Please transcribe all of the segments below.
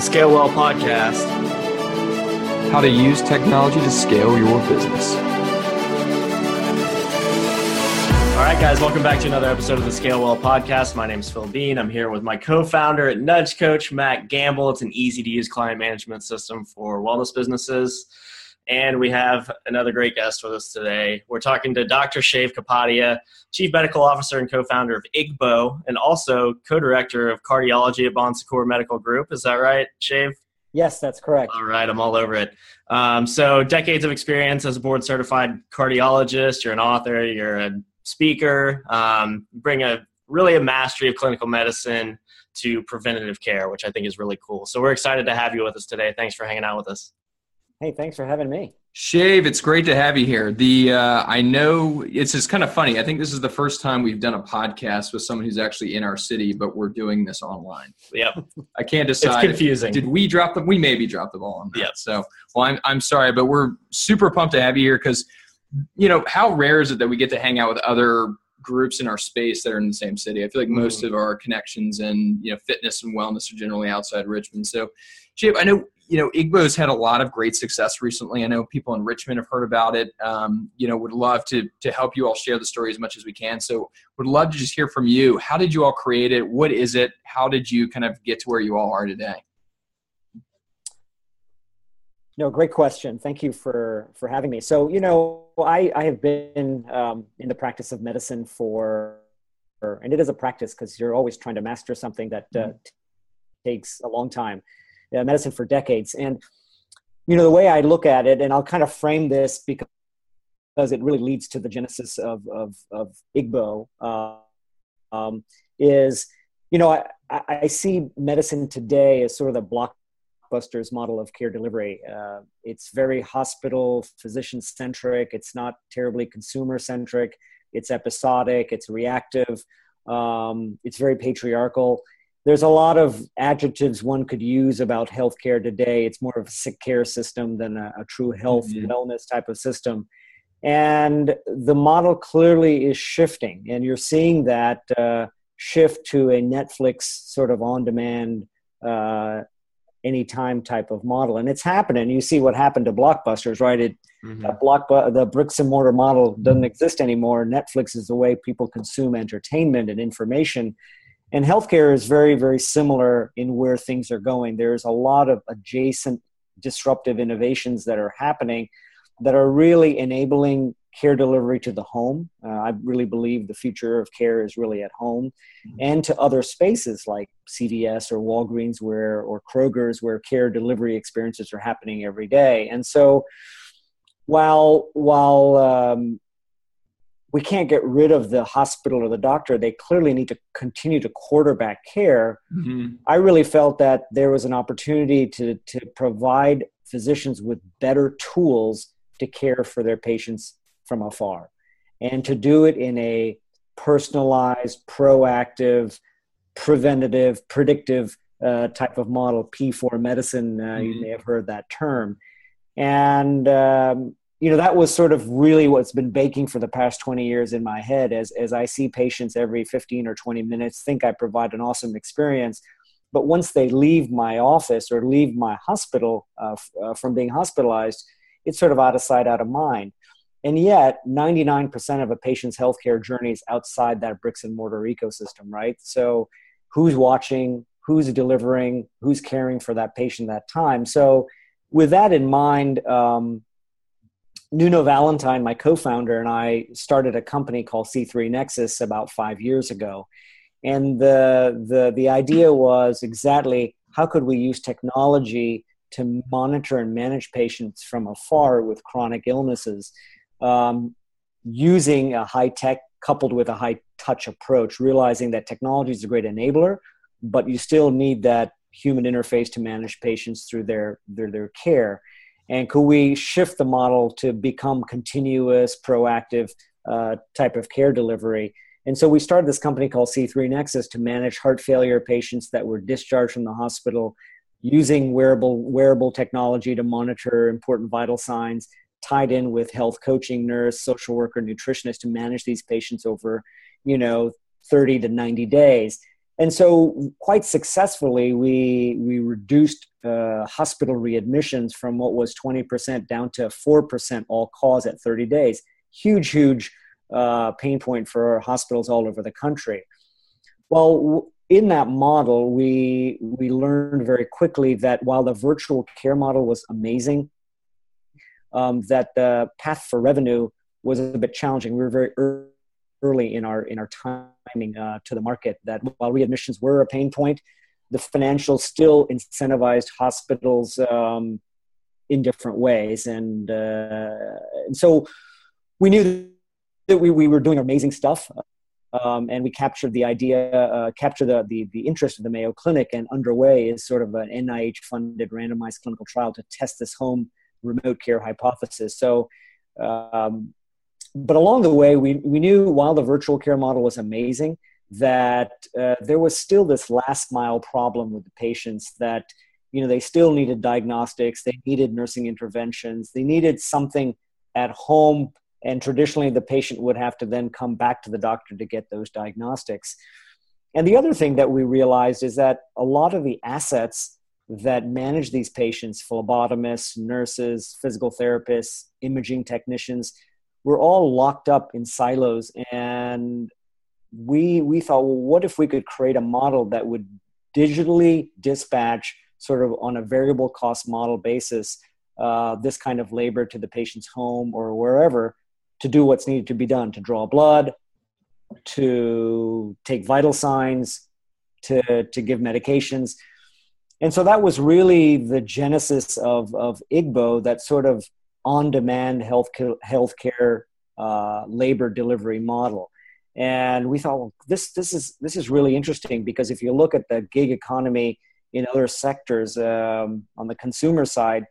Scale Well podcast. How to use technology to scale your business. All right, guys, welcome back to another episode of the Scale Well podcast. My name is Phil Bean. I'm here with my co founder at Nudge Coach, Matt Gamble. It's an easy to use client management system for wellness businesses. And we have another great guest with us today. We're talking to Dr. Shave Kapadia, Chief Medical Officer and co founder of iggbo, and also co director of cardiology at Bon Secours Medical Group. Is that right, Shave? Yes, that's correct. All right, I'm all over it. Um, so, decades of experience as a board certified cardiologist. You're an author, you're a speaker, um, bring a really a mastery of clinical medicine to preventative care, which I think is really cool. So, we're excited to have you with us today. Thanks for hanging out with us. Hey, thanks for having me. Shave, it's great to have you here. The uh, I know it's just kind of funny. I think this is the first time we've done a podcast with someone who's actually in our city, but we're doing this online. Yep, I can't decide. it's confusing. Did we drop the? We maybe dropped the ball on that. Yep. So, well, I'm I'm sorry, but we're super pumped to have you here because, you know, how rare is it that we get to hang out with other groups in our space that are in the same city? I feel like most Mm. of our connections and you know fitness and wellness are generally outside Richmond. So, Shave, I know you know iggbo's had a lot of great success recently. I know people in Richmond have heard about it. Um, you know, would love to to help you all share the story as much as we can. So, would love to just hear from you. How did you all create it? What is it? How did you kind of get to where you all are today? No, great question. Thank you for for having me. So, you know, I I have been um, in the practice of medicine for, and it is a practice because you're always trying to master something that uh, t- takes a long time. Uh, medicine for decades, and you know the way I look at it, and I'll kind of frame this because it really leads to the genesis of of, of iggbo. Uh, um, is you know I, I I see medicine today as sort of the blockbusters model of care delivery. Uh, it's very hospital physician centric. It's not terribly consumer centric. It's episodic. It's reactive. Um, it's very patriarchal. There's a lot of adjectives one could use about healthcare today. It's more of a sick care system than a, a true health Mhm. wellness type of system. And the model clearly is shifting, and you're seeing that uh, shift to a Netflix sort of on demand, uh, anytime type of model. And it's happening. You see what happened to Blockbusters, right? It, Mhm. that block, the bricks and mortar model doesn't exist anymore. Netflix is the way people consume entertainment and information. And healthcare is very, very similar in where things are going. There's a lot of adjacent disruptive innovations that are happening that are really enabling care delivery to the home. Uh, I really believe the future of care is really at home and to other spaces like CVS or Walgreens where or Kroger's where care delivery experiences are happening every day. And so while while um, we can't get rid of the hospital or the doctor, they clearly need to continue to quarterback care. Mm-hmm. I really felt that there was an opportunity to to provide physicians with better tools to care for their patients from afar, and to do it in a personalized, proactive, preventative, predictive uh, type of model. P4 medicine, uh, you Mhm. may have heard that term, and um, you know that was sort of really what's been baking for the past 20 years in my head as as i see patients every 15 or 20 minutes think i provide an awesome experience. But once they leave my office or leave my hospital uh, f- uh, from being hospitalized it's sort of out of sight out of mind. And yet 99% of a patient's healthcare journey is outside that bricks and mortar ecosystem right? So who's watching who's delivering who's caring for that patient that time? So with that in mind um, Nuno Valentim, my co-founder, and I started a company called C3 Nexus about five years ago, and the the the idea was exactly how could we use technology to monitor and manage patients from afar with chronic illnesses, um, using a high tech coupled with a high touch approach, realizing that technology is a great enabler, but you still need that human interface to manage patients through their their, their care and could we shift the model to become continuous proactive uh, type of care delivery? And so we started this company called c3 nexus to manage heart failure patients that were discharged from the hospital using wearable wearable technology to monitor important vital signs tied in with health coaching nurse social worker nutritionist to manage these patients over you know 30 to 90 days and so quite successfully we we reduced uh, hospital readmissions from what was 20% down to 4% all cause at 30 days. Huge huge uh, pain point for hospitals all over the country. Well in that model we we learned very quickly that while the virtual care model was amazing um, that the path for revenue was a bit challenging. We were very early in our in our timing uh, to the market that while readmissions were a pain point, the financials still incentivized hospitals um, in different ways, and uh, and so we knew that we, we were doing amazing stuff. Um, and we captured the idea, uh, captured the, the, the interest of the Mayo Clinic, and underway is sort of an NIH-funded randomized clinical trial to test this home remote care hypothesis. So um, but along the way, we, we knew while the virtual care model was amazing, that uh, there was still this last mile problem with the patients that you know they still needed diagnostics they needed nursing interventions they needed something at home and traditionally the patient would have to then come back to the doctor to get those diagnostics. And the other thing that we realized is that a lot of the assets that manage these patients phlebotomists nurses physical therapists imaging technicians we're all locked up in silos and we we thought well what if we could create a model that would digitally dispatch sort of on a variable cost model basis uh, this kind of labor to the patient's home or wherever to do what's needed to be done to draw blood to take vital signs to to give medications. And so that was really the genesis of of iggbo that sort of on-demand health healthcare uh, labor delivery model. And we thought, well, this this is this is really interesting because if you look at the gig economy in other sectors um, on the consumer side,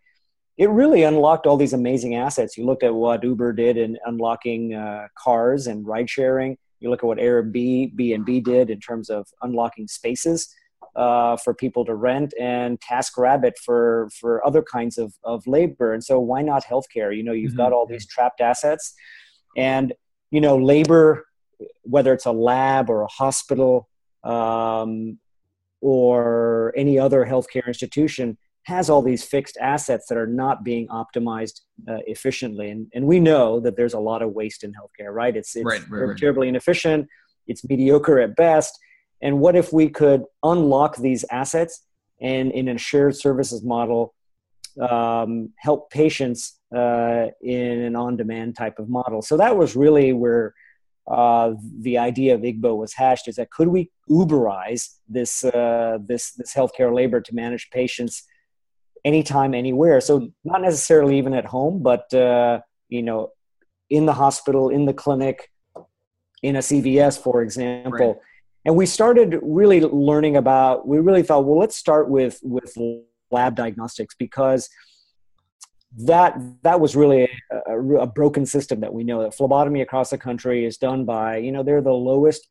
it really unlocked all these amazing assets. You looked at what Uber did in unlocking uh, cars and ride sharing. You look at what Airbnb did in terms of unlocking spaces uh, for people to rent and TaskRabbit for for other kinds of, of labor. And so why not healthcare? You know, you've mm-hmm. got all these trapped assets, and you know, labor, whether it's a lab or a hospital um, or any other healthcare institution, has all these fixed assets that are not being optimized uh, efficiently. And, and we know that there's a lot of waste in healthcare, right? It's, it's right, right, right. terribly inefficient. It's mediocre at best. And what if we could unlock these assets and in a shared services model, um, help patients uh, in an on-demand type of model? So that was really where uh, the idea of iggbo was hashed: is that could we Uberize this uh, this this healthcare labor to manage patients anytime, anywhere? So not necessarily even at home, but uh, you know, in the hospital, in the clinic, in a CVS, for example. Right and we started really learning about we really thought well let's start with with lab diagnostics because that that was really a, a, broken system that we know that phlebotomy across the country is done by you know they're the lowest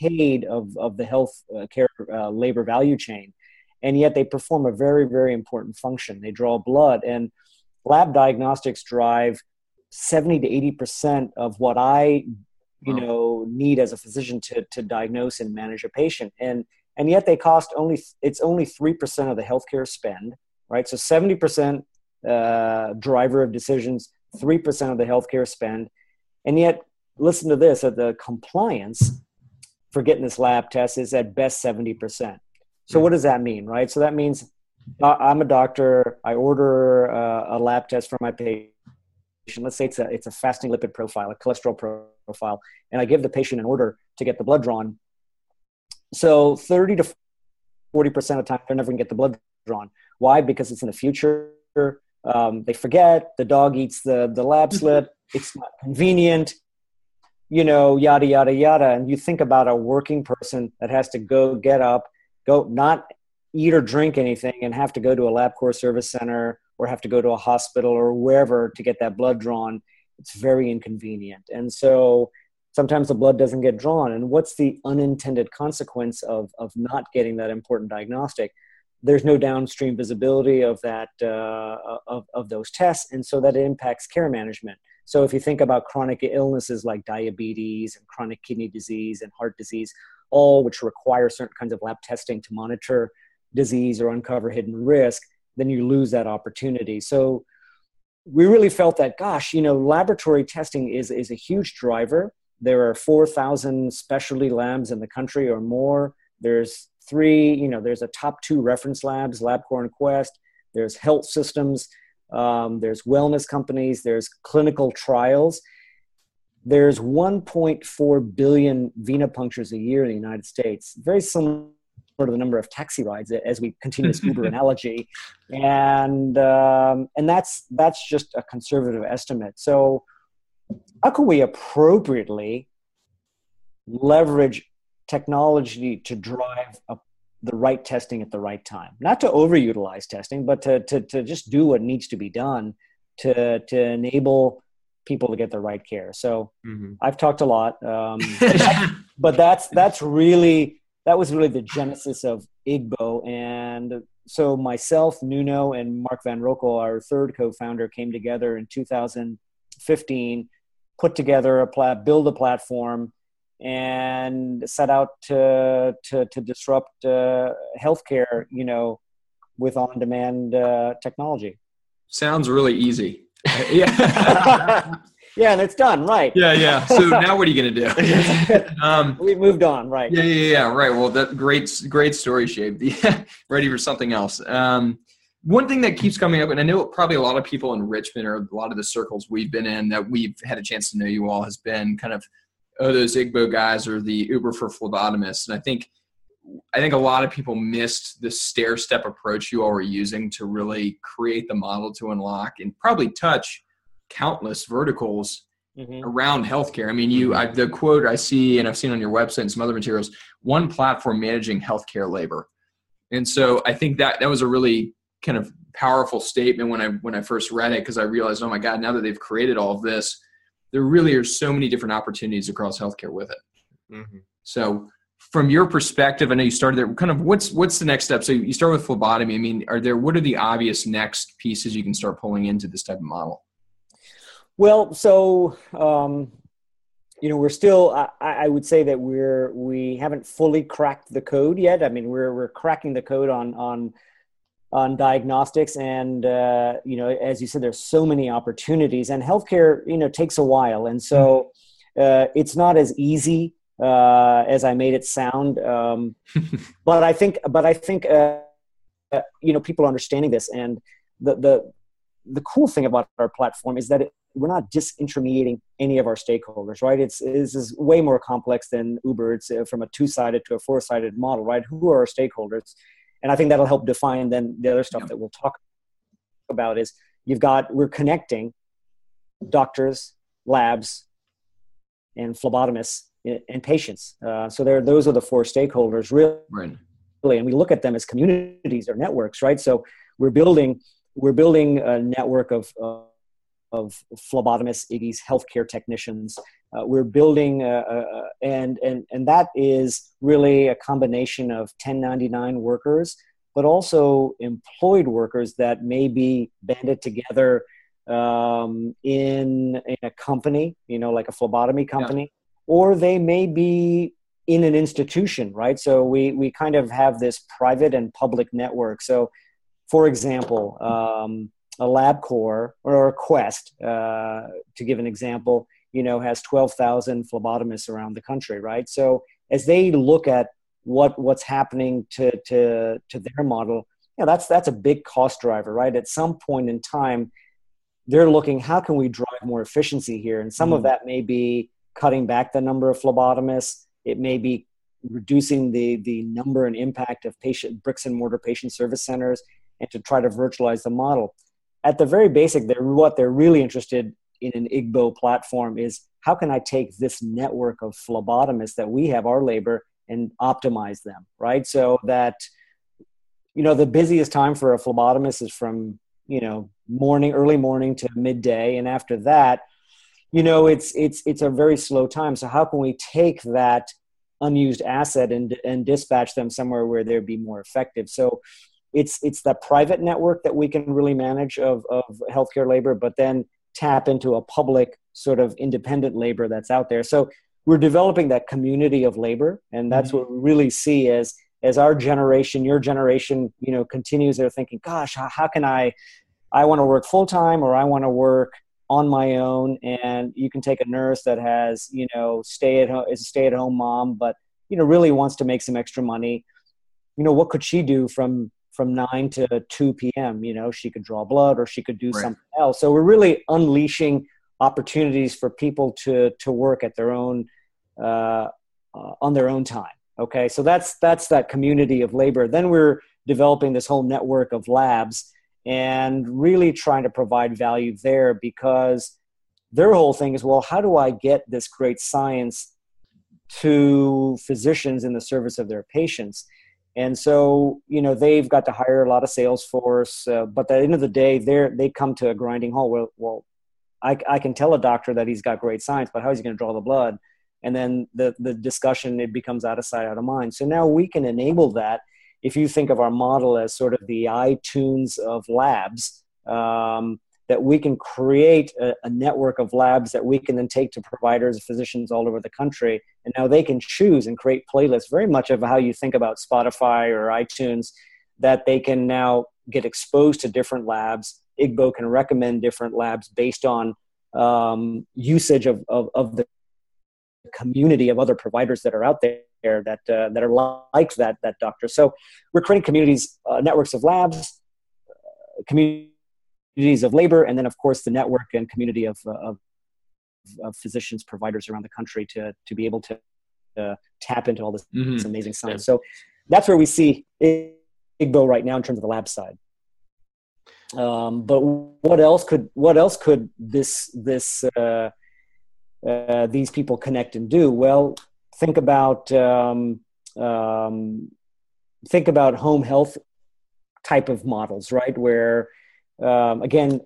paid of of the health uh, care uh, labor value chain. And yet they perform a very very important function. They draw blood. And lab diagnostics drive 70 to 80 percent of what i you wow. know need as a physician to to diagnose and manage a patient. And and yet they cost only it's only 3% of the healthcare spend right? So 70% uh, driver of decisions 3% of the healthcare spend. And yet listen to this that the compliance for getting this lab test is at best 70% so what does that mean right? So that means uh, i'm a doctor i order uh, a lab test for my patient let's say it's a, it's a fasting lipid profile, a cholesterol profile, and I give the patient an order to get the blood drawn. So 30 to 40% of the time, they're never gonna get the blood drawn. Why? Because it's in the future. Um, they forget, the dog eats the, the lab slip, it's not convenient, you know, yada, yada, yada. And you think about a working person that has to go get up, go not eat or drink anything and have to go to a LabCorp service center or have to go to a hospital or wherever to get that blood drawn, it's very inconvenient. And so sometimes the blood doesn't get drawn. And what's the unintended consequence of, of not getting that important diagnostic? There's no downstream visibility of that uh, of, of those tests, and so that impacts care management. So if you think about chronic illnesses like diabetes and chronic kidney disease and heart disease, all which require certain kinds of lab testing to monitor disease or uncover hidden risk, then you lose that opportunity. So we really felt that, gosh, you know, laboratory testing is, is a huge driver. There are 4,000 specialty labs in the country or more. There's three, you know, there's a top two reference labs, LabCorp and Quest. There's health systems. Um, there's wellness companies. There's clinical trials. There's 1.4 billion venipunctures a year in the United States. Very similar to the number of taxi rides as we continue this Uber analogy, and um, and that's that's just a conservative estimate. So, how can we appropriately leverage technology to drive a, the right testing at the right time? Not to overutilize testing, but to to to just do what needs to be done to to enable people to get the right care. So mm-hmm. I've talked a lot, um, but that's that's really that was really the genesis of iggbo. And so myself, Nuno, and Mark Van Roekel, our third co-founder, came together in 2015, put together a plat, build a platform, and set out to to, to disrupt uh, healthcare. You know, with on-demand uh, technology. Sounds really easy. yeah. yeah, and it's done, right? Yeah, yeah. So now what are you going to do? um, We've moved on, right? Yeah, yeah, yeah. Right. Well, that great, great story, Shape. Ready for something else. Um, one thing that keeps coming up, and I know probably a lot of people in Richmond or a lot of the circles we've been in that we've had a chance to know you all has been kind of, oh, those iggbo guys or the Uber for phlebotomists. And I think I think a lot of people missed the stair step approach you all were using to really create the model to unlock and probably touch countless verticals mm-hmm. around healthcare. I mean, you I, the quote I see and I've seen on your website and some other materials: one platform managing healthcare labor. And so I think that that was a really kind of powerful statement when I when I first read it because I realized, oh my God, now that they've created all of this, there really are so many different opportunities across healthcare with it. Mm-hmm. So from your perspective, I know you started there. Kind of what's what's the next step? So you start with phlebotomy. I mean, are there what are the obvious next pieces you can start pulling into this type of model? Well, so um, you know, we're still. I, I, would say that we're we haven't fully cracked the code yet. I mean, we're we're cracking the code on on on diagnostics, and uh, you know, as you said, there's so many opportunities, and healthcare, you know, takes a while, and so uh, it's not as easy uh, as I made it sound. Um, but I think, but I think, uh, uh, you know, people are understanding this, and the the the cool thing about our platform is that it, we're not disintermediating any of our stakeholders, right? It's, it's is way more complex than Uber. It's uh, from a two-sided to a four-sided model, right? Who are our stakeholders? And I think that'll help define then the other stuff yeah. that we'll talk about is you've got we're connecting doctors, labs, and phlebotomists and patients. Uh, so there, those are the four stakeholders, really. Right. And we look at them as communities or networks, right? So we're building we're building a network of uh, of phlebotomists, IGGIs, healthcare technicians. Uh, we're building, uh, uh, and and and that is really a combination of 1099 workers, but also employed workers that may be banded together um, in in a company, you know, like a phlebotomy company or they may be in an institution, right? So we, we kind of have this private and public network. So, for example, um, a LabCorp or a Quest, uh, to give an example, you know, has 12,000 phlebotomists around the country, right? So as they look at what what's happening to to to their model, you know, that's that's a big cost driver, right? At some point in time, they're looking how can we drive more efficiency here, and some mm. of that may be cutting back the number of phlebotomists. It may be reducing the, the number and impact of patient bricks and mortar patient service centers and to try to virtualize the model. At the very basic, they're, what they're really interested in an iggbo platform is how can I take this network of phlebotomists that we have, our labor, and optimize them, right? So that, you know, the busiest time for a phlebotomist is from, you know, morning, early morning to midday. And after that, you know it's it's it's a very slow time so how can we take that unused asset and and dispatch them somewhere where they'd be more effective so it's it's the private network that we can really manage of of healthcare labor but then tap into a public sort of independent labor that's out there so we're developing that community of labor, and that's mm-hmm. what we really see as as our generation, your generation, you know, continues. They're thinking, "Gosh, how, how can I? I want to work full time, or I want to work." on my own and you can take a nurse that has you know stay at home is a stay at home mom but you know really wants to make some extra money you know what could she do from from 9 to 2 p.m you know she could draw blood or she could do right. something else. So we're really unleashing opportunities for people to to work at their own uh, uh, on their own time okay? So that's that's that community of labor. Then we're developing this whole network of labs and really trying to provide value there because their whole thing is well how do i get this great science to physicians in the service of their patients and so you know they've got to hire a lot of sales force uh, but at the end of the day they they come to a grinding halt. Well, well I, I can tell a doctor that he's got great science but how is he going to draw the blood? And then the the discussion it becomes out of sight out of mind. So now we can enable that. If you think of our model as sort of the itunes of labs um, that we can create a, a, network of labs that we can then take to providers, physicians all over the country. And now they can choose and create playlists, very much of how you think about Spotify or iTunes, that they can now get exposed to different labs. iggbo can recommend different labs based on um, usage of, of, of, the community of other providers that are out there that, uh, that are like that, that doctor. So we're creating communities, uh, networks of labs, uh, community communities of labor, and then of course the network and community of, uh, of, of physicians, providers around the country to, to be able to uh, tap into all this, mm-hmm. this amazing science. Yeah. So that's where we see iggbo right now in terms of the lab side. Um, but what else could what else could this this uh, uh, these people connect and do? Well, think about um, um, think about home health type of models, right? Where um, again,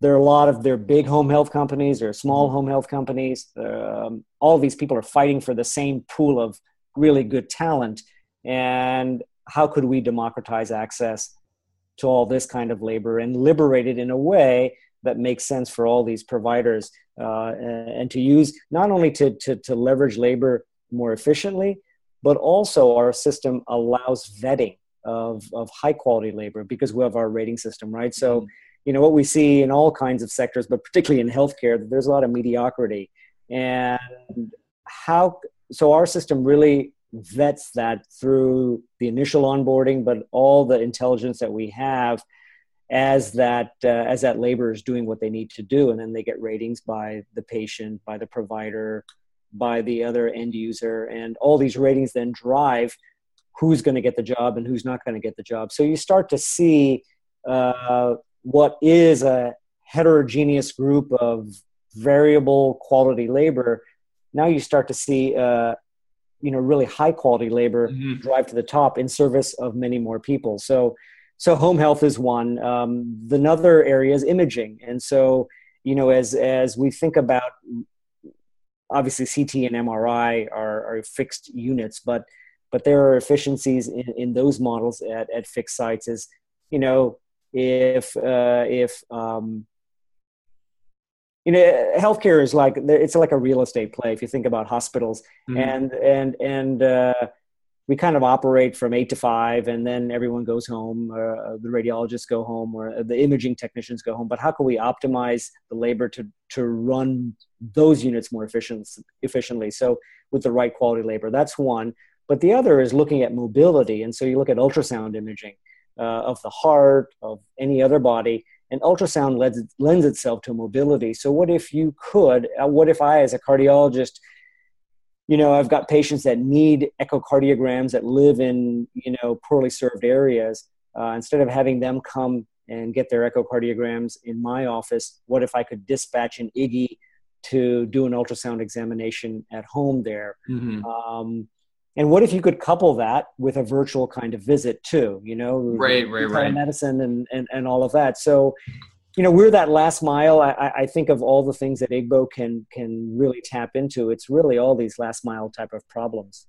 there are a lot of their big home health companies, are small mm-hmm. home health companies. Um, all these people are fighting for the same pool of really good talent. And how could we democratize access to all this kind of labor and liberate it in a way that makes sense for all these providers uh, and to use not only to, to, to leverage labor more efficiently, but also our system allows vetting of, of high quality labor because we have our rating system, right? So, mm-hmm. you know, what we see in all kinds of sectors, but particularly in healthcare, there's a lot of mediocrity. And how, so our system really vets that through the initial onboarding, but all the intelligence that we have as that uh, as that labor is doing what they need to do, and then they get ratings by the patient, by the provider, by the other end user, and all these ratings then drive who's going to get the job and who's not going to get the job. So you start to see uh, what is a heterogeneous group of variable quality labor. Now you start to see, uh, you know, really high quality labor mm-hmm. drive to the top in service of many more people. So, so home health is one. Um, another area is imaging, and so you know, as as we think about obviously CT and MRI are, are fixed units, but but there are efficiencies in, in those models at, at fixed sites is you know if uh, if um, you know healthcare is like it's like a real estate play if you think about hospitals. Mm-hmm. and and and uh, we kind of operate from eight to five and then everyone goes home uh, the radiologists go home or the imaging technicians go home. But how can we optimize the labor to to run those units more efficient, efficiently? So with the right quality labor that's one but the other is looking at mobility. And so you look at ultrasound imaging uh, of the heart, of any other body, and ultrasound lends, lends itself to mobility. So, what if you could, uh, what if I, as a cardiologist, you know, I've got patients that need echocardiograms that live in, you know, poorly served areas. Uh, instead of having them come and get their echocardiograms in my office, what if I could dispatch an Iggy to do an ultrasound examination at home there? Mm-hmm. Um, and what if you could couple that with a virtual kind of visit too you know right right right medicine and, and and all of that so you know we're that last mile I, I think of all the things that iggbo can can really tap into it's really all these last mile type of problems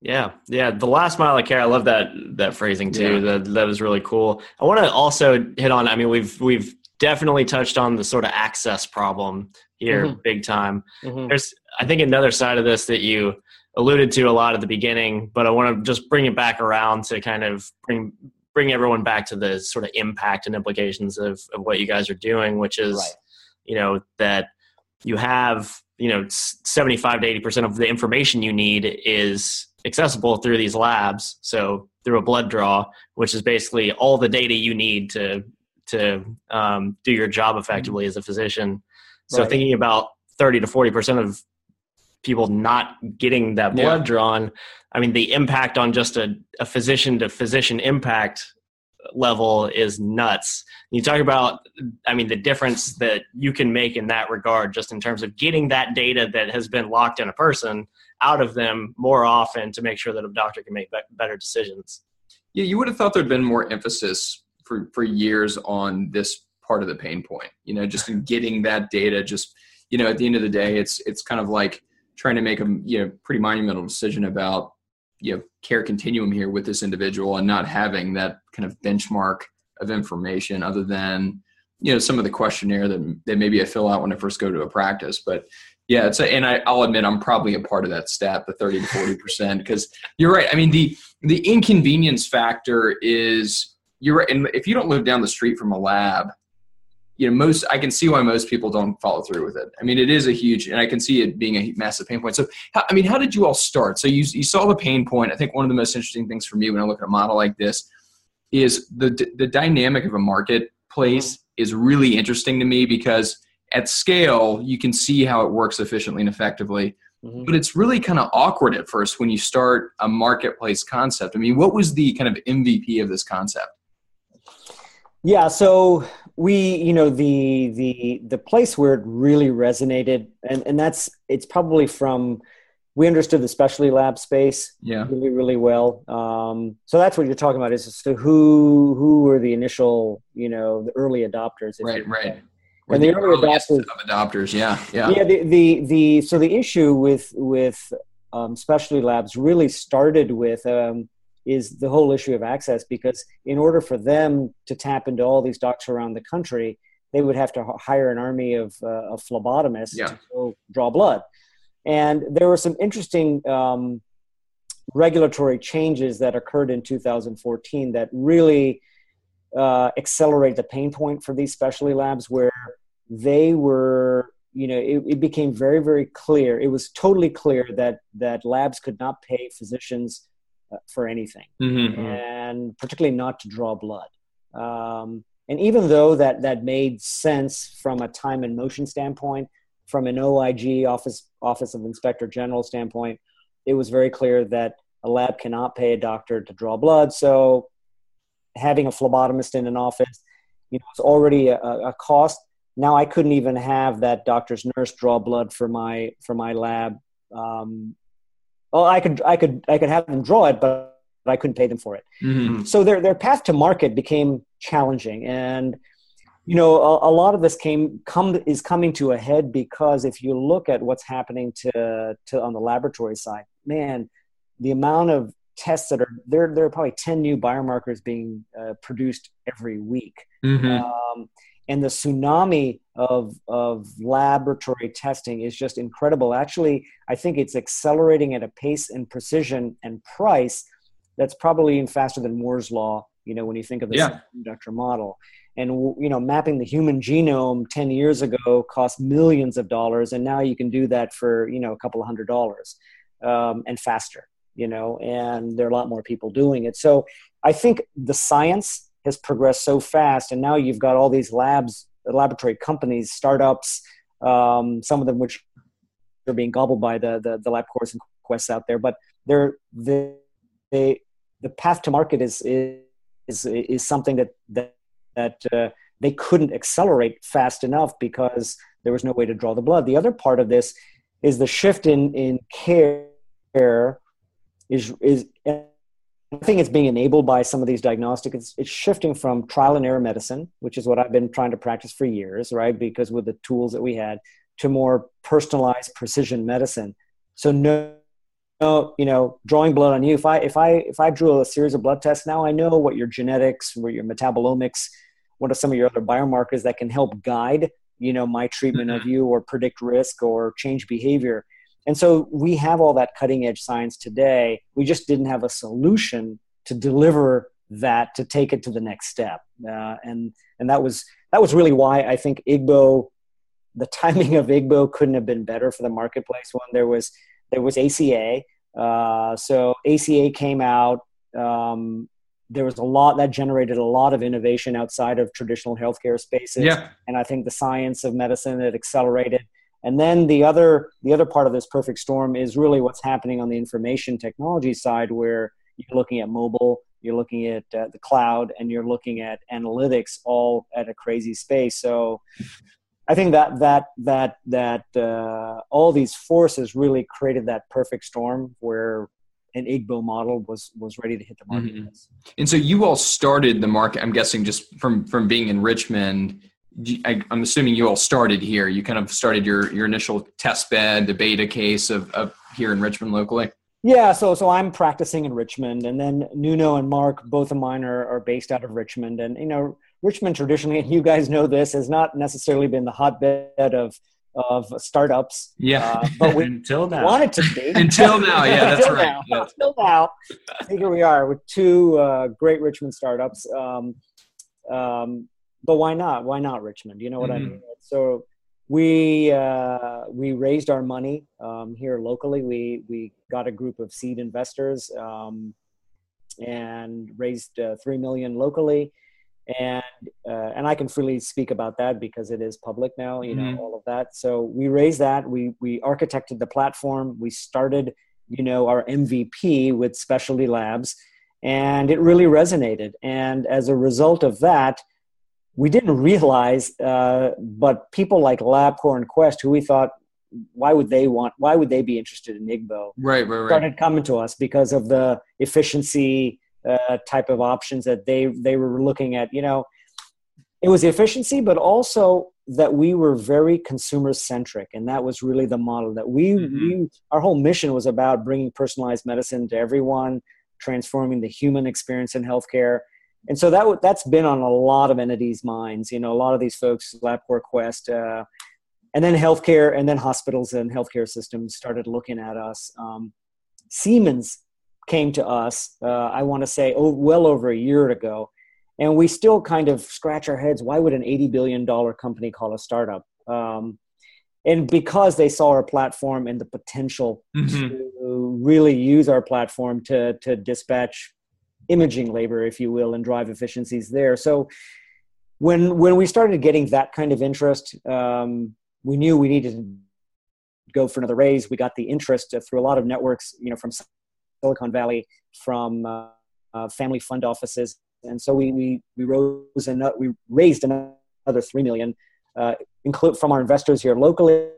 yeah yeah the last mile of care i love that that phrasing too yeah. that that was really cool i want to also hit on i mean we've we've definitely touched on the sort of access problem here mm-hmm. big time. Mm-hmm. There's, I think, another side of this that you alluded to a lot at the beginning, but I want to just bring it back around to kind of bring bring everyone back to the sort of impact and implications of, of what you guys are doing, which is, right. you know, that you have, you know, 75 to 80% of the information you need is accessible through these labs. So through a blood draw, which is basically all the data you need to to um, do your job effectively mm-hmm. as a physician. So right. thinking about 30 to 40 percent of people not getting that blood yeah. drawn, I mean, the impact on just a, a physician to physician impact level is nuts. You talk about, I mean, the difference that you can make in that regard, just in terms of getting that data that has been locked in a person out of them more often to make sure that a doctor can make better decisions. Yeah, you would have thought there'd been more emphasis for, for years on this part of the pain point, you know, just in getting that data, just, you know, at the end of the day, it's, it's kind of like trying to make a, you know, pretty monumental decision about, you know, care continuum here with this individual and not having that kind of benchmark of information other than, you know, some of the questionnaire that, that maybe I fill out when I first go to a practice, but yeah, it's a, and I, I'll admit I'm probably a part of that stat, the 30 to 40 percent, because you're right. I mean, the the inconvenience factor is you're right. And if you don't live down the street from a lab, you know, most I can see why most people don't follow through with it. I mean, it is a huge, and I can see it being a massive pain point. So, how, I mean, how did you all start? So you you saw the pain point. I think one of the most interesting things for me when I look at a model like this is the the dynamic of a marketplace is really interesting to me because at scale you can see how it works efficiently and effectively. Mm-hmm. But it's really kind of awkward at first when you start a marketplace concept. I mean, what was the kind of MVP of this concept? Yeah, so we, you know, the the the place where it really resonated, and and that's it's probably from we understood the specialty lab space yeah. really really well. Um, so that's what you're talking about is to who who were the initial, you know, the early adopters? Right, right. and the, the early adopters, adopters, yeah, yeah, yeah. The, the the so the issue with with um, specialty labs really started with um, is the whole issue of access because in order for them to tap into all these docs around the country, they would have to hire an army of, uh, of phlebotomists yeah. to draw blood. And there were some interesting um, regulatory changes that occurred in 2014 that really uh, accelerate the pain point for these specialty labs where they were you know it, it, became very very clear it was totally clear that that labs could not pay physicians for anything, mm-hmm. and particularly not to draw blood. Um, and even though that that made sense from a time and motion standpoint, from an OIG office Office of Inspector General standpoint, it was very clear that a lab cannot pay a doctor to draw blood. So having a phlebotomist in an office, you know, it's already a, a cost. Now I couldn't even have that doctor's nurse draw blood for my for my lab um, well, I could, I could, I could have them draw it, but I couldn't pay them for it. Mm-hmm. So their their path to market became challenging, and you know a, a, lot of this came come is coming to a head because if you look at what's happening to to on the laboratory side, man, the amount of tests that are there there are probably 10 new biomarkers being uh, produced every week mm-hmm. um, and the tsunami of, of laboratory testing is just incredible. Actually, I think it's accelerating at a pace and precision and price that's probably even faster than Moore's law. You know, when you think of the yeah. semiconductor model, and you know, mapping the human genome ten years ago cost millions of dollars, and now you can do that for you know a couple of hundred dollars, um, and faster. You know, and there are a lot more people doing it. So I think the science has progressed so fast, and now you've got all these labs, laboratory companies, startups, um, some of them which are being gobbled by the the, the LabCorps and Quests out there, but they're they, they the path to market is is is something that that that uh, they couldn't accelerate fast enough because there was no way to draw the blood. The other part of this is the shift in in care is is I think it's being enabled by some of these diagnostics. It's, it's, shifting from trial and error medicine, which is what I've been trying to practice for years, right? Because with the tools that we had, to more personalized precision medicine. So no, no, you know, drawing blood on you. If I if I if I drew a series of blood tests, now I know what your genetics, what your metabolomics, what are some of your other biomarkers that can help guide you know my treatment mm-hmm. of you or predict risk or change behavior and so we have all that cutting edge science today we just didn't have a solution to deliver that to take it to the next step uh, and and that was that was really why i think iggbo the timing of iggbo couldn't have been better for the marketplace one there was there was aca uh, so aca came out um, there was a lot that generated a lot of innovation outside of traditional healthcare spaces. Yeah. And I think the science of medicine had accelerated. And then the other the other part of this perfect storm is really what's happening on the information technology side, where you're looking at mobile, you're looking at uh, the cloud, and you're looking at analytics all at a crazy space. So. I think that that that that uh, all these forces really created that perfect storm where an iggbo model was was ready to hit the market. Mm-hmm. And so you all started the market. I'm guessing just from from being in Richmond. I, am assuming you all started here. You kind of started your your initial test bed, the beta case of, of here in Richmond locally. Yeah, so so I'm practicing in Richmond, and then Nuno and Mark, both of mine are, are based out of Richmond, and you know Richmond traditionally, and you guys know this, has not necessarily been the hotbed of of startups. Yeah, uh, but we until now wanted to be until now. Yeah, that's right. Now, yeah. Until now, here we are with two uh, great Richmond startups. Um, um, but why not? Why not Richmond? You know what mm-hmm. I mean? So we uh, we raised our money um, here locally. We we got a group of seed investors um, and raised uh, three million locally and uh, and I can freely speak about that because it is public now. You know mm-hmm. all of that. So we raised that. We we architected the platform. We started, you know, our MVP with Specialty Labs, and it really resonated. And as a result of that, we didn't realize, uh, but people like LabCorp and Quest, who we thought why would they want why would they be interested in iggbo right right right started coming to us because of the efficiency uh, type of options that they they were looking at. You know, it was the efficiency, but also that we were very consumer centric, and that was really the model that we, mm-hmm. we our whole mission was about bringing personalized medicine to everyone, transforming the human experience in healthcare. And so that that's been on a lot of entities' minds. You know, a lot of these folks, LabCorp Quest, uh, and then healthcare, and then hospitals and healthcare systems started looking at us. Um, Siemens came to us, uh, I want to say, oh, well over a year ago. And we still kind of scratch our heads why would an $80 billion company call a startup? Um, and because they saw our platform and the potential mm-hmm. to really use our platform to, to dispatch imaging labor, if you will, and drive efficiencies there. So when, when we started getting that kind of interest, um, we knew we needed to go for another raise. We got the interest through a lot of networks, you know, from Silicon Valley from uh, uh, family fund offices, and so we we we rose and we raised another three million, uh, include from our investors here locally,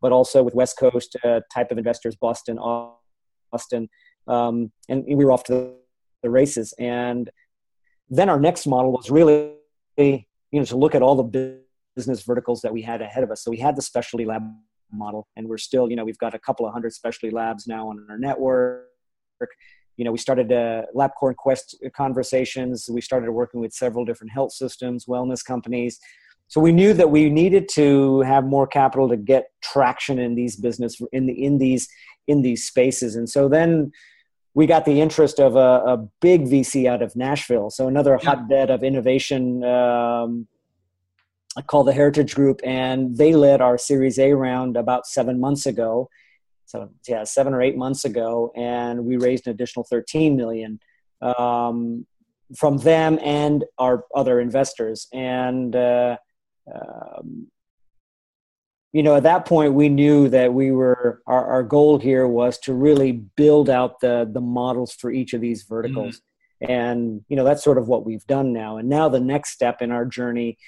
but also with West Coast uh, type of investors, Boston, Austin, um, and we were off to the, races. And then our next model was really, you know, to look at all the business verticals that we had ahead of us. So we had the specialty lab model and we're still you know we've got a couple of hundred specialty labs now on our network you know we started uh, labcorp quest conversations we started working with several different health systems wellness companies so we knew that we needed to have more capital to get traction in these business in the in these in these spaces and so then we got the interest of a, a big vc out of nashville so another hotbed of innovation um, called the Heritage Group, and they led our Series A round about seven months ago. So yeah, seven or eight months ago, and we raised an additional 13 million um, from them and our other investors. And uh, um, you know, at that point, we knew that we were our, our goal here was to really build out the the models for each of these verticals. Mm-hmm. And you know that's sort of what we've done now. And now the next step in our journey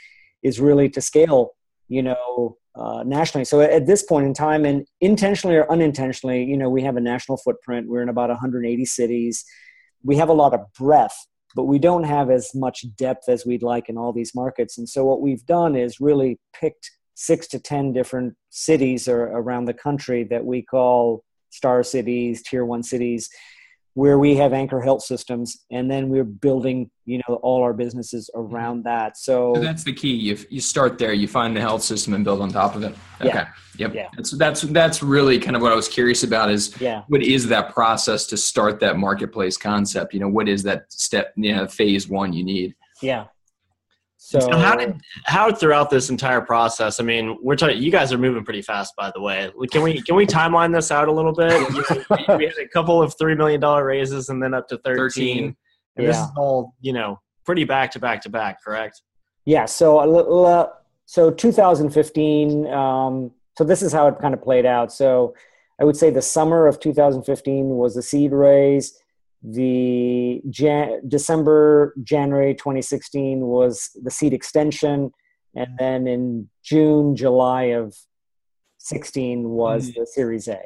is really to scale, you know, uh, nationally. So at this point in time, and intentionally or unintentionally, you know, we have a national footprint. We're in about 180 cities. We have a lot of breadth, but we don't have as much depth as we'd like in all these markets. And so what we've done is really picked six to 10 different cities or around the country that we call star cities, tier one cities, where we have anchor health systems and then we're building you know all our businesses mm-hmm. around that. So, so that's the key. You, you start there you find the health system and build on top of it. Okay. Yeah. yep. Yeah. that's that's that's really kind of what i was curious about is yeah. what is that process to start that marketplace concept? You know what is that step you know phase one you need? Yeah so, so, how did how throughout this entire process? I mean, we're talking. You guys are moving pretty fast, by the way. Can we can we timeline this out a little bit? we had a couple of three million dollar raises, and then up to thirteen. 13. And yeah. this is all you know, pretty back to back to back, correct? Yeah. So uh, so 2015. Um, so this is how it kind of played out. So I would say the summer of 2015 was the seed raise the Jan- December, January 2016 was the seed extension. And then in June, July of 16 was mm-hmm. the Series A.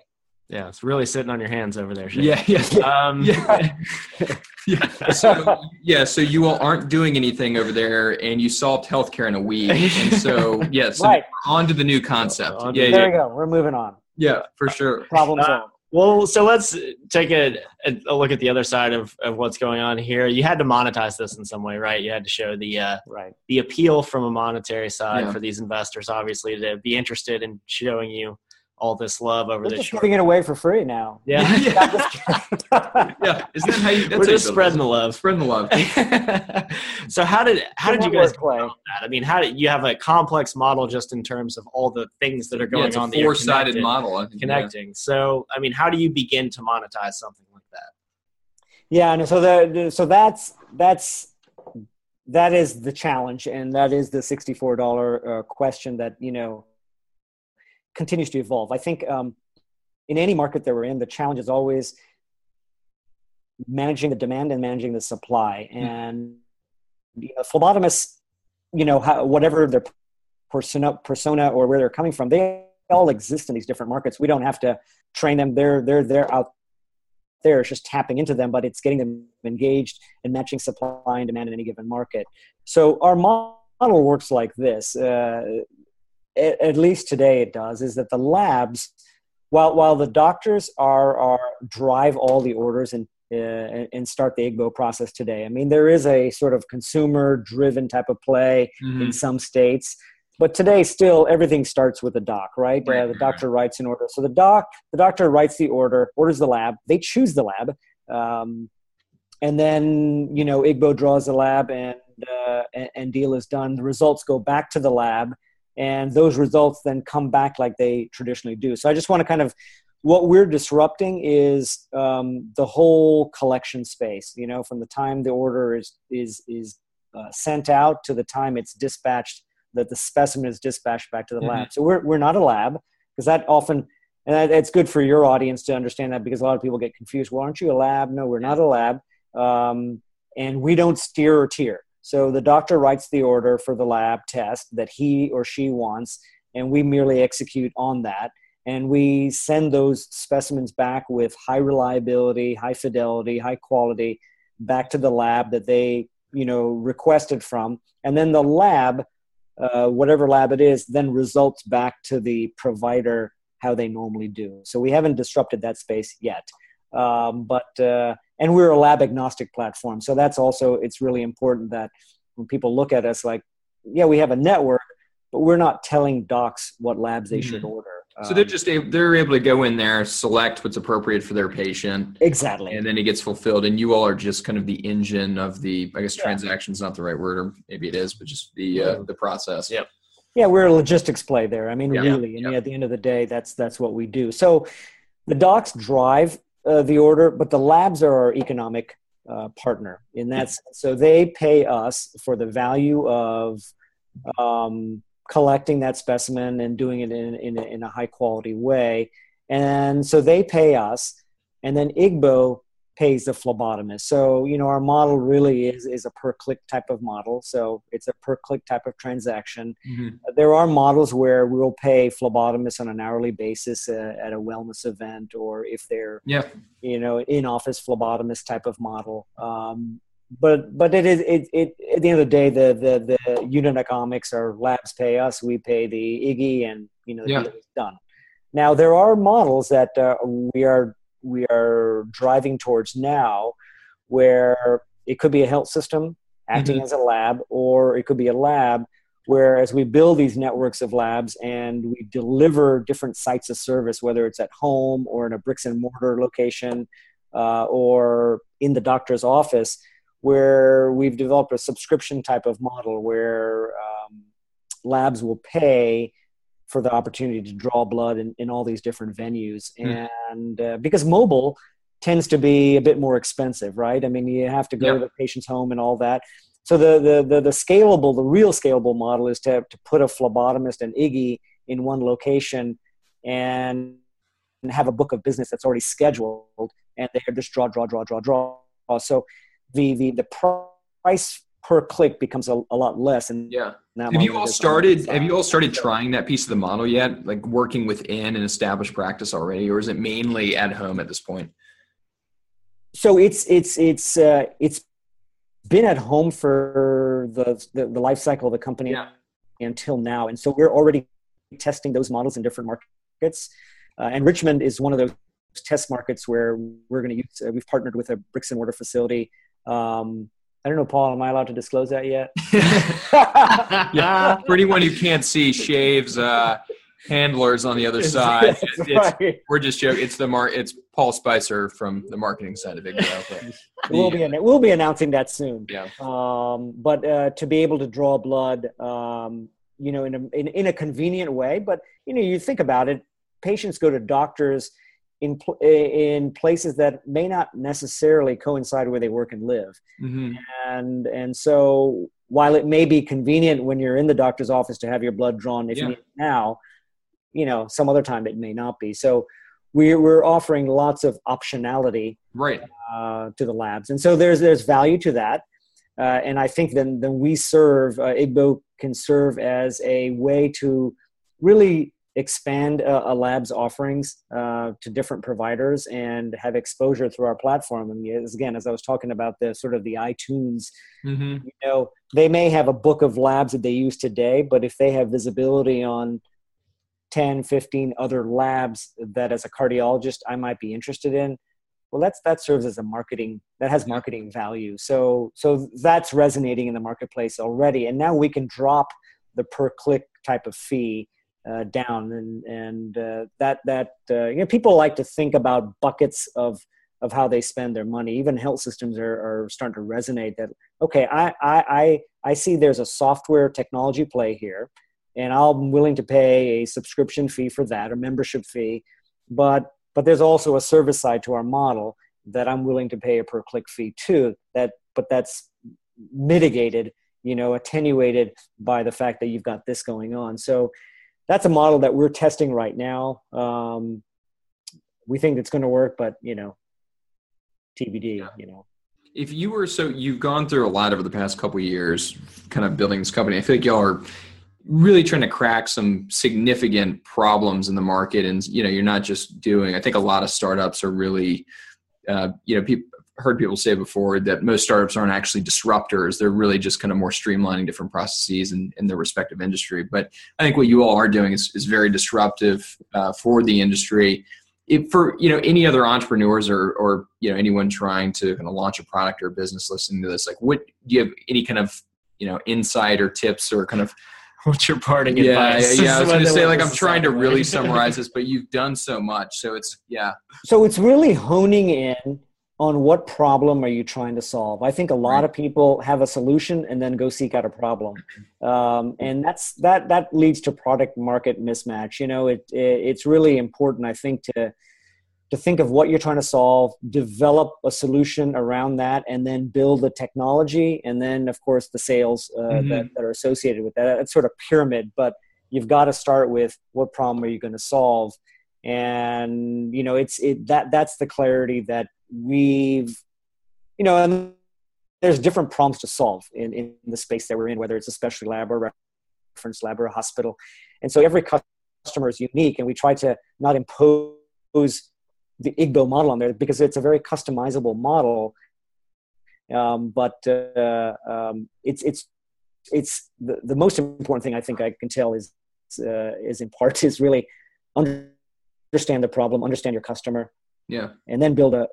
Yeah, it's really sitting on your hands over there. Shane. Yeah, yeah, um, yeah. yeah. So, yeah, so you all aren't doing anything over there, and you solved healthcare in a week, and so yeah, so right. on to the new concept. So, yeah, there yeah. we go. We're moving on. Yeah, for sure. Problem uh, solved. Well, so let's take a, a, look at the other side of, of what's going on here. You had to monetize this in some way, right? You had to show the uh, right the appeal from a monetary side yeah. for these investors, obviously, to be interested in showing you all this love over We're this. Just giving it away for free now. Yeah, yeah. yeah. Isn't that how you? We're just spreading the love. Spreading the love. so how did how did you guys play that? I mean, how did you have a complex model just in terms of all the things that are going yeah, on? Four sided model. Think, connecting. Yeah. So I mean, how do you begin to monetize something like that? Yeah, and so the so that's that's that is the challenge, and that is the sixty four dollar uh, question that you know continues to evolve. I think um, in any market that we're in, the challenge is always managing the demand and managing the supply. Hmm. And you know, phlebotomists, you know, how, whatever their persona, persona or where they're coming from, they all exist in these different markets. We don't have to train them. They're they're they're out there. It's just tapping into them, but it's getting them engaged and matching supply and demand in any given market. So our model works like this. Uh, at least today it does, is that the labs, while while the doctors are are drive all the orders and uh, and start the iggbo process today. I mean, there is a sort of consumer driven type of play mm-hmm. in some states, but today still everything starts with the doc, right? right. Uh, the doctor writes an order. So the doc, the doctor writes the order, orders the lab. They choose the lab, um, and then you know iggbo draws the lab, and, uh, and and deal is done. The results go back to the lab and those results then come back like they traditionally do. So I just want to kind of what we're disrupting is um, the whole collection space. You know, from the time the order is is is uh, sent out to the time it's dispatched, that the specimen is dispatched back to the mm-hmm. lab. So we're we're not a lab because that often. And it's good for your audience to understand that because a lot of people get confused. Well, aren't you a lab? No, we're not a lab. Um, and we don't steer or tier. So the doctor writes the order for the lab test that he or she wants, and we merely execute on that. And we send those specimens back with high reliability, high fidelity, high quality back to the lab that they, you know, requested from. And then the lab, uh, whatever lab it is, then results back to the provider how they normally do. So we haven't disrupted that space yet. Um, but uh, and we're a lab agnostic platform. So that's also it's really important that when people look at us like yeah we have a network but we're not telling docs what labs they mm-hmm. should order. So they're um, just able, they're able to go in there select what's appropriate for their patient. Exactly. And then it gets fulfilled. And you all are just kind of the engine of the i guess yeah. transaction's not the right word or maybe it is but just the uh, the process. Yep yeah we're a logistics play there. I mean yeah. really and at the end of the day that's that's what we do. So the docs drive uh, the order, but the labs are our economic uh, partner in that sense. So they pay us for the value of um, collecting that specimen and doing it in, in, in a high quality way. And so they pay us, and then iggbo pays the phlebotomist. So, you know, our model really is, is a per click type of model. So it's a per click type of transaction. Mm-hmm. There are models where we'll pay phlebotomists on an hourly basis uh, at a wellness event or if they're, yeah. you know, in office phlebotomist type of model. Um, but but it is it, it at the end of the day the the the unit economics are labs pay us we pay the iggy and you know the yeah. done now there are models that uh, we are we are driving towards now, where it could be a health system acting mm-hmm. as a lab, or it could be a lab where as we build these networks of labs and we deliver different sites of service, whether it's at home or in a bricks and mortar location uh, or in the doctor's office, where we've developed a subscription type of model where um, labs will pay for the opportunity to draw blood in, in all these different venues. Mm. And uh, because mobile tends to be a bit more expensive, right? I mean, you have to go yep. to the patient's home and all that. So the, the, the, the, scalable, the real scalable model is to, to put a phlebotomist and Iggy in one location and, and have a book of business that's already scheduled and they just draw, draw, draw, draw, draw. So the, the, the price per click becomes a, a lot less. And yeah. Have you all started, have you all started trying that piece of the model yet? Like working within an established practice already, or is it mainly at home at this point? So it's, it's, it's, uh, it's been at home for the, the, the life cycle of the company yeah. until now. And so we're already testing those models in different markets. Uh, and Richmond is one of those test markets where we're going to use, uh, we've partnered with a bricks and mortar facility. Um, I don't know, Paul, am I allowed to disclose that yet? yeah. For anyone who can't see, Shaves, uh, handlers on the other side. Right. we're just joking. It's the mar- It's Paul Spicer from the marketing side of Big we'll be we'll be announcing that soon. Yeah. Um, but uh, to be able to draw blood, um, you know, in a in, in a convenient way. But you know, you think about it. Patients go to doctors in in places that may not necessarily coincide where they work and live, mm-hmm. and and so while it may be convenient when you're in the doctor's office to have your blood drawn if yeah. you need it now you know some other time it may not be. So we're, we're offering lots of optionality right. uh, to the labs. And so there's there's value to that. Uh, and i think then then we serve uh, iggbo can serve as a way to really expand a, lab's offerings uh, to different providers and have exposure through our platform. And as, again as i was talking about the sort of the itunes mm-hmm. you know they may have a book of labs that they use today but if they have visibility on 10 15 other labs that as a cardiologist i might be interested in well that's that serves as a marketing that has marketing value. So so that's resonating in the marketplace already. And now we can drop the per click type of fee uh, down and and uh, that that uh, you know people like to think about buckets of of how they spend their money even health systems are, are starting to resonate that okay I, I i i see there's a software technology play here and I'm willing to pay a subscription fee for that, a membership fee. But but there's also a service side to our model that I'm willing to pay a per click fee too. That but that's mitigated, you know, attenuated by the fact that you've got this going on. So that's a model that we're testing right now. Um, we think it's going to work, but you know, TBD. Yeah. You know if you were so you've gone through a lot over the past couple years kind of building this company i feel like y'all are really trying to crack some significant problems in the market and you know you're not just doing i think a lot of startups are really uh, you know people heard people say before that most startups aren't actually disruptors they're really just kind of more streamlining different processes in, in their respective industry but i think what you all are doing is, is very disruptive uh, for the industry if for you know any other entrepreneurs or or you know anyone trying to kind of launch a product or business listening to this like what do you have any kind of you know insight or tips or kind of what's your parting yeah, advice? Yeah, yeah. I was going to say, like, I'm trying to really summarize this, but you've done so much. So it's, yeah. So it's really honing in on what problem are you trying to solve. I think a lot right. of people have a solution and then go seek out a problem. Um, and that's, that, that leads to product market mismatch. You know, it, it it's really important, I think, to, to think of what you're trying to solve, develop a solution around that, and then build the technology, and then, of course, the sales uh, mm-hmm. that, that, are associated with that. It's sort of pyramid, but you've got to start with what problem are you going to solve, and you know, it's it that that's the clarity that we've, you know, and there's different problems to solve in in the space that we're in, whether it's a specialty lab or reference lab or a hospital, and so every customer is unique, and we try to not impose the iggbo model on there because it's a very customizable model. Um, but uh, um, it's it's it's the, the most important thing I think I can tell is uh, is in part is really understand the problem, understand your customer, Yeah. And then build a,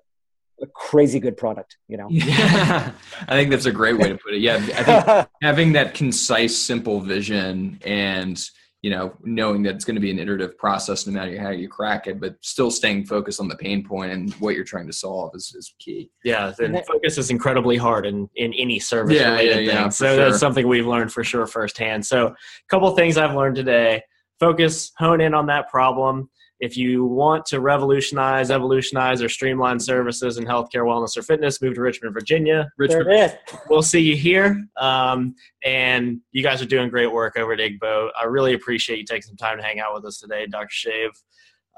a crazy good product, you know? Yeah. I think that's a great way to put it. Yeah. I think having that concise, simple vision and, you know, knowing that it's going to be an iterative process no matter how you crack it, but still staying focused on the pain point and what you're trying to solve is, is key. Yeah, the focus is incredibly hard in, in any service Yeah, related yeah, yeah, thing. for So sure. that's something we've learned for sure firsthand. So a couple things I've learned today. Focus, hone in on that problem. If you want to revolutionize, evolutionize, or streamline services in healthcare, wellness, or fitness, move to Richmond, Virginia. There Richmond, it is. We'll see you here. Um, and you guys are doing great work over at iggbo. I really appreciate you taking some time to hang out with us today, Dr. Shave.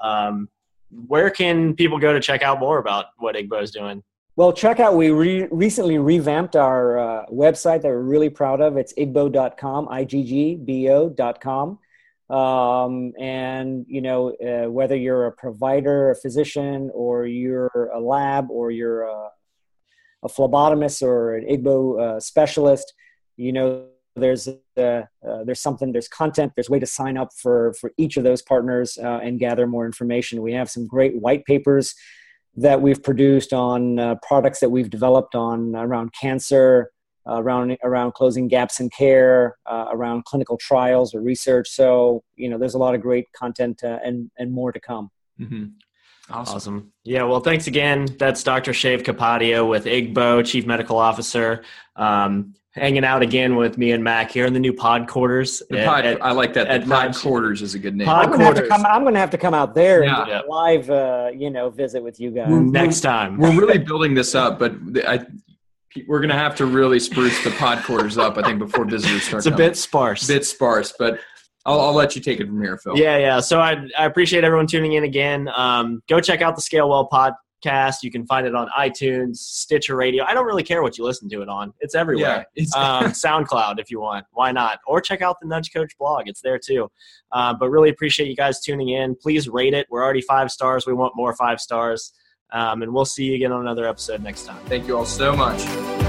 Um, where can people go to check out more about what iggbo is doing? Well, check out, we re- recently revamped our uh, website that we're really proud of. It's iggbo.com, I-G-G-B-O.com. Um, and, you know, uh, whether you're a provider, a physician, or you're a lab, or you're a, a phlebotomist or an iggbo uh, specialist, you know, there's uh, uh, there's something, there's content, there's way to sign up for for each of those partners uh, and gather more information. We have some great white papers that we've produced on uh, products that we've developed on around cancer, around around closing gaps in care, uh, around clinical trials or research. So you know, there's a lot of great content uh, and and more to come. hmm Awesome. Awesome. Yeah, well, thanks again. That's Dr. Shave Capadio with iggbo, Chief Medical Officer, um, hanging out again with me and Mac here in the new pod quarters. The at- pod, at- I like that. at The pod quarters is a good name. Pod- I'm gonna have to quarters. come. I'm gonna have to come out there Yeah. and do Yeah. a live, uh, you know, visit with you guys. Next time. We're really building this up, but I, we're going to have to really spruce the pod quarters up, I think, before visitors start It's a coming. bit sparse. bit sparse, but I'll, I'll let you take it from here, Phil. Yeah, yeah. So I, I appreciate everyone tuning in again. Um, go check out the Scale Well podcast. You can find it on iTunes, Stitcher Radio. I don't really care what you listen to it on. It's everywhere. Yeah. It's, um, SoundCloud if you want. Why not? Or check out the Nudge Coach blog. It's there too. Uh, but really appreciate you guys tuning in. Please rate it. We're already five stars. We want more five stars. Um, and we'll see you again on another episode next time. thank you all so much.